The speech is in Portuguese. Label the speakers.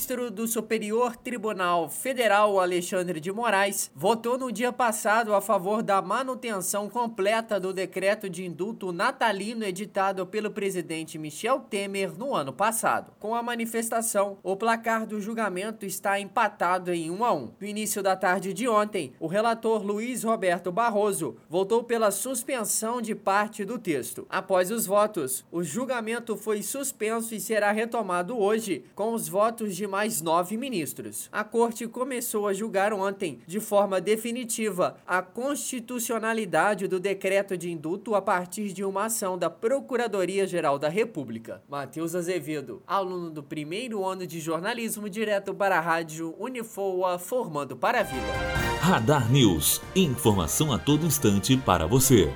Speaker 1: ministro do Superior Tribunal Federal, Alexandre de Moraes, votou no dia passado a favor da manutenção completa do decreto de indulto natalino editado pelo presidente Michel Temer no ano passado. Com a manifestação, o placar do julgamento está empatado em 1 a 1. No início da tarde de ontem, o relator Luiz Roberto Barroso votou pela suspensão de parte do texto. Após os votos, o julgamento foi suspenso e será retomado hoje com os votos de mais nove ministros. A corte começou a julgar ontem, de forma definitiva, a constitucionalidade do decreto de indulto a partir de uma ação da Procuradoria-Geral da República. Matheus Azevedo, aluno do primeiro ano de jornalismo, direto para a rádio Unifoa, formando para a vida.
Speaker 2: Radar News. Informação a todo instante para você.